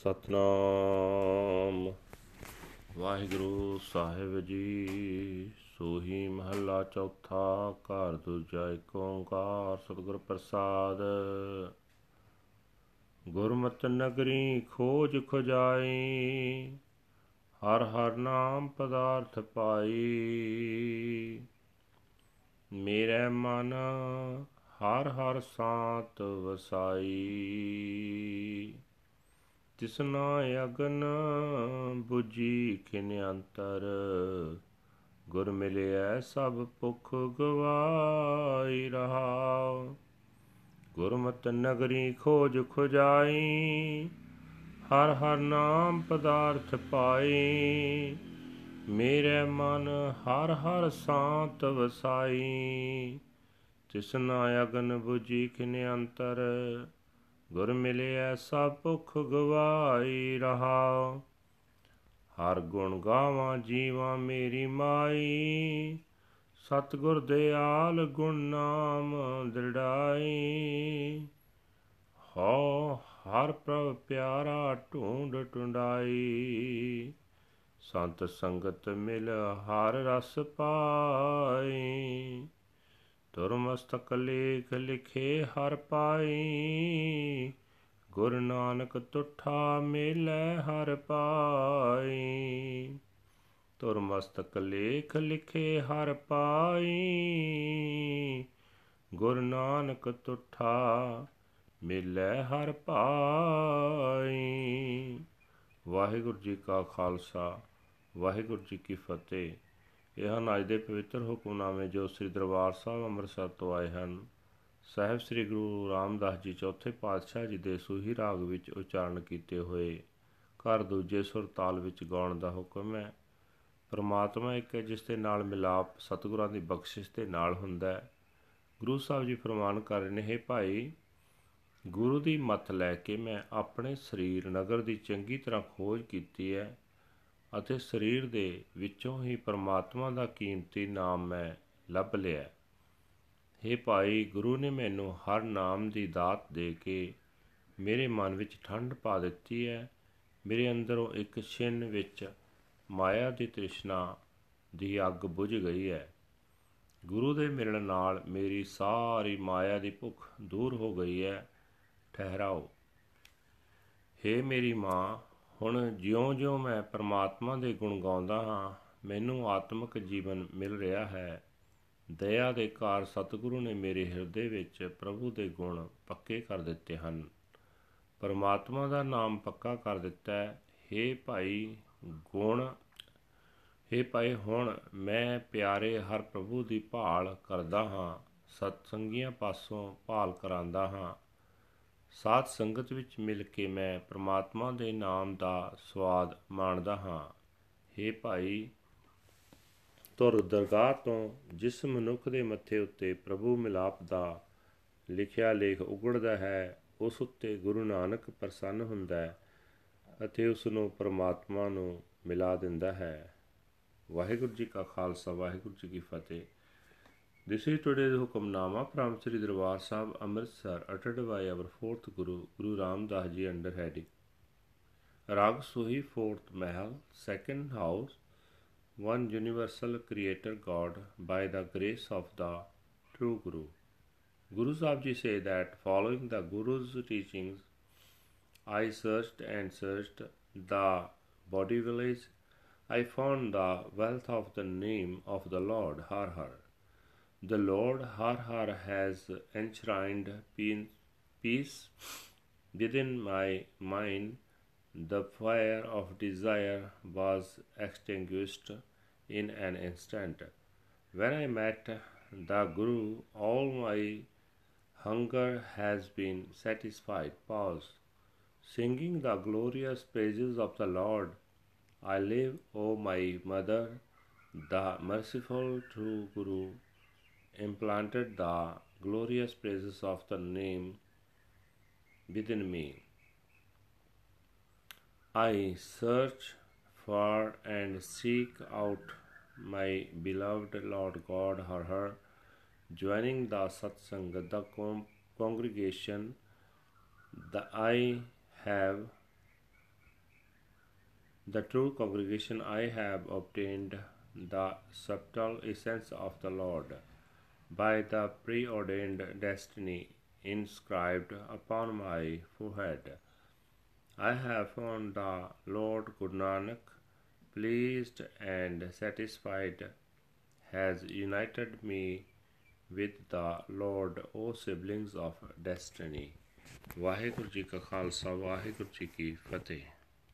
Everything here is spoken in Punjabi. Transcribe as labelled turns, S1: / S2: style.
S1: ਸਤਨਾਮ। ਵਾਹਿਗੁਰੂ ਸਾਹਿਬ ਜੀ, ਸੋਹੀ ਮਹੱਲਾ ਚੌਥਾ ਘਰ ਦੂਜਾ ਏਕ ਓੰਕਾਰ ਸਤਿਗੁਰ ਪ੍ਰਸਾਦ। ਗੁਰਮਤਿ ਨਗਰੀ ਖੋਜ ਖੁਜਾਈ, ਹਰ ਹਰ ਨਾਮ ਪਦਾਰਥ ਪਾਈ। ਮੇਰੇ ਮਨ ਹਰ ਹਰ ਸਾਤ ਵਸਾਈ। ਤਿਸਨਾ ਅਗਨ 부ਜੀ ਖਿਨ ਅੰਤਰ। ਗੁਰ ਮਿਲਿਆ ਸਭ ਭੁਖ ਗਵਾਈ ਰਹਾ ਗੁਰਮਤਿ ਨਗਰੀ ਖੋਜ ਖੁਜਾਈ। ਹਰ ਹਰ ਨਾਮ ਪਦਾਰਥ ਪਾਈ। ਮੇਰੇ ਮਨ ਹਰ ਹਰ ਸਾਤ ਵਸਾਈ। ਤਿਸਨਾ ਅਗਨ 부ਜੀ ਖਿਨ ਅੰਤਰ। ਗੁਰ ਮਿਲਿਆ ਸਭ ਭੁਖ ਗਵਾਈ ਰਹਾ। ਹਰ ਗੁਣ ਗਾਵਾਂ ਜੀਵਾਂ ਮੇਰੀ ਮਾਈ। ਸਤਗੁਰ ਦਿਆਲ ਗੁਣ ਨਾਮ ਦ੍ਰਿੜਾਈ। ਹੋ ਹਰ ਪ੍ਰਭ ਪਿਆਰਾ ਢੂੰਡ ਟੁੰਡਾਈ। ਸੰਤ ਸੰਗਤ ਮਿਲ ਹਰ ਰਸ ਪਾਈ। ਤੁਰ ਮਸਤਕ ਲੇਖ ਲਿਖੇ ਹਰ ਪਾਈ। ਗੁਰ ਨਾਨਕ ਤੁਠਾ ਮਿਲੈ ਹਰ ਪਾਈ। ਤੁਰ ਮਸਤਕ ਲੇਖ ਲਿਖੇ ਹਰ ਪਾਈ। ਗੁਰ ਨਾਨਕ ਤੁਠਾ ਮਿਲੈ ਹਰ ਪਾਈ। ਵਾਹਿਗੁਰੂ ਜੀ ਕਾ ਖਾਲਸਾ, ਵਾਹਿਗੁਰੂ ਜੀ ਕੀ ਫਤਿਹ। ਇਹ ਹਨ ਅੱਜ ਦੇ ਪਵਿੱਤਰ ਹੁਕਮਨਾਮੇ ਜੋ ਸ੍ਰੀ ਦਰਬਾਰ ਸਾਹਿਬ ਅੰਮ੍ਰਿਤਸਰ ਤੋਂ ਆਏ ਹਨ। ਸਾਹਿਬ ਸ੍ਰੀ ਗੁਰੂ ਰਾਮਦਾਸ ਜੀ ਚੌਥੇ ਪਾਤਸ਼ਾਹ ਜੀ ਦੇ ਸੂਹੀ ਰਾਗ ਵਿੱਚ ਉਚਾਰਨ ਕੀਤੇ ਹੋਏ ਘਰ ਦੂਜੇ ਸੁਰ ਤਾਲ ਵਿੱਚ ਗਾਉਣ ਦਾ ਹੁਕਮ ਹੈ। ਪਰਮਾਤਮਾ ਇੱਕ ਹੈ ਜਿਸ ਦੇ ਨਾਲ ਮਿਲਾਪ ਸਤਿਗੁਰਾਂ ਦੀ ਬਖਸ਼ਿਸ਼ ਦੇ ਨਾਲ ਹੁੰਦਾ ਹੈ। ਗੁਰੂ ਸਾਹਿਬ ਜੀ ਫਰਮਾਨ ਕਰ ਰਹੇ ਨੇ, ਹੈ ਭਾਈ, ਗੁਰੂ ਦੀ ਮਤ ਲੈ ਕੇ ਮੈਂ ਆਪਣੇ ਸਰੀਰ ਨਗਰ ਦੀ ਚੰਗੀ ਤਰ੍ਹਾਂ ਖੋਜ ਕੀਤੀ ਹੈ। ਅਤੇ ਸਰੀਰ ਦੇ ਵਿੱਚੋਂ ਹੀ ਪਰਮਾਤਮਾ ਦਾ ਕੀਮਤੀ ਨਾਮ ਮੈਂ ਲੱਭ ਲਿਆ। हे ਭਾਈ, ਗੁਰੂ ਨੇ ਮੈਨੂੰ ਹਰ ਨਾਮ ਦੀ ਦਾਤ ਦੇ ਕੇ ਮੇਰੇ ਮਨ ਵਿੱਚ ਠੰਡ ਪਾ ਦਿੱਤੀ ਹੈ। ਮੇਰੇ ਅੰਦਰੋਂ ਇੱਕ ਛਿਨ ਵਿੱਚ ਮਾਇਆ ਦੀ ਤ੍ਰਿਸ਼ਨਾ ਦੀ ਅੱਗ ਬੁਝ ਗਈ ਹੈ। ਗੁਰੂ ਦੇ ਮਿਲਣ ਨਾਲ ਮੇਰੀ ਸਾਰੀ ਮਾਇਆ ਦੀ ਭੁੱਖ ਦੂਰ ਹੋ ਗਈ ਹੈ। ਠਹਿਰਾਓ। हे ਮੇਰੀ ਮਾਂ ਹੁਣ ਜਿਉਂ-ਜਿਉਂ ਮੈਂ ਪ੍ਰਮਾਤਮਾ ਦੇ ਗੁਣ ਗਾਉਂਦਾ ਹਾਂ, ਮੈਨੂੰ ਆਤਮਿਕ ਜੀਵਨ ਮਿਲ ਰਿਹਾ ਹੈ। ਦਇਆ ਦੇ ਕਾਰ ਸਤਿਗੁਰੂ ਨੇ ਮੇਰੇ ਹਿਰਦੇ ਵਿੱਚ ਪ੍ਰਭੂ ਦੇ ਗੁਣ ਪੱਕੇ ਕਰ ਦਿੱਤੇ ਹਨ। ਪਰਮਾਤਮਾ ਦਾ ਨਾਮ ਪੱਕਾ ਕਰ ਦਿੱਤਾ ਹੈ। हे ਭਾਈ ਗੁਣ हे ਭਾਈ ਹੁਣ ਮੈਂ ਪਿਆਰੇ ਹਰ ਪ੍ਰਭੂ ਦੀ ਭਾਲ ਕਰਦਾ ਹਾਂ ਸਤ ਸੰਗੀਆਂ ਪਾਸੋਂ ਭਾਲ ਕਰਾਂਦਾ ਹਾਂ। ਸਾਧ ਸੰਗਤ ਵਿੱਚ ਮਿਲ ਕੇ ਮੈਂ ਪ੍ਰਮਾਤਮਾ ਦੇ ਨਾਮ ਦਾ ਸਵਾਦ ਮਾਣਦਾ ਹਾਂ। हे ਭਾਈ, ਤੁਰ ਦਰਗਾਹ ਤੋਂ ਜਿਸ ਮਨੁੱਖ ਦੇ ਮੱਥੇ ਉੱਤੇ ਪ੍ਰਭੂ ਮਿਲਾਪ ਦਾ ਲਿਖਿਆ ਲੇਖ ਉਗੜਦਾ ਹੈ, ਉਸ ਉੱਤੇ ਗੁਰੂ ਨਾਨਕ ਪ੍ਰਸੰਨ ਹੁੰਦਾ ਹੈ ਅਤੇ ਉਸ ਨੂੰ ਪ੍ਰਮਾਤਮਾ ਨੂੰ ਮਿਲਾ ਦਿੰਦਾ ਹੈ। ਵਾਹਿਗੁਰੂ ਜੀ ਕਾ ਖਾਲਸਾ, ਵਾਹਿਗੁਰੂ ਜੀ ਕੀ ਫਤਿਹ। This is today's Hukamnama from Sri Darbar Sahib Amritsar uttered by our fourth Guru, Guru Ram Das Ji under heading. Rag Suhi fourth Mahal, second house, one universal creator God by the grace of the true Guru. Guru Sahib Ji say that following the Guru's teachings, I searched and searched the body village. I found the wealth of the name of the Lord, Har Har. The Lord Har has enshrined peace within my mind. The fire of desire was extinguished in an instant. When I met the Guru, all my hunger has been satisfied. Pause. Singing the glorious praises of the Lord, I live, O my mother, the merciful true Guru implanted the glorious praises of the name within me. I search for and seek out my beloved Lord God or her, joining the satsang, the con- congregation that I have the true congregation, I have obtained the subtle essence of the Lord by the preordained destiny inscribed upon my forehead. I have found the Lord Guru Nanak pleased and satisfied, has united me with the Lord, O siblings of destiny. Waheguru ji ਕਾ ਖਾਲਸਾ ਵਾਹਿਗੁਰੂ ਜੀ ਕੀ ਫਤਿਹ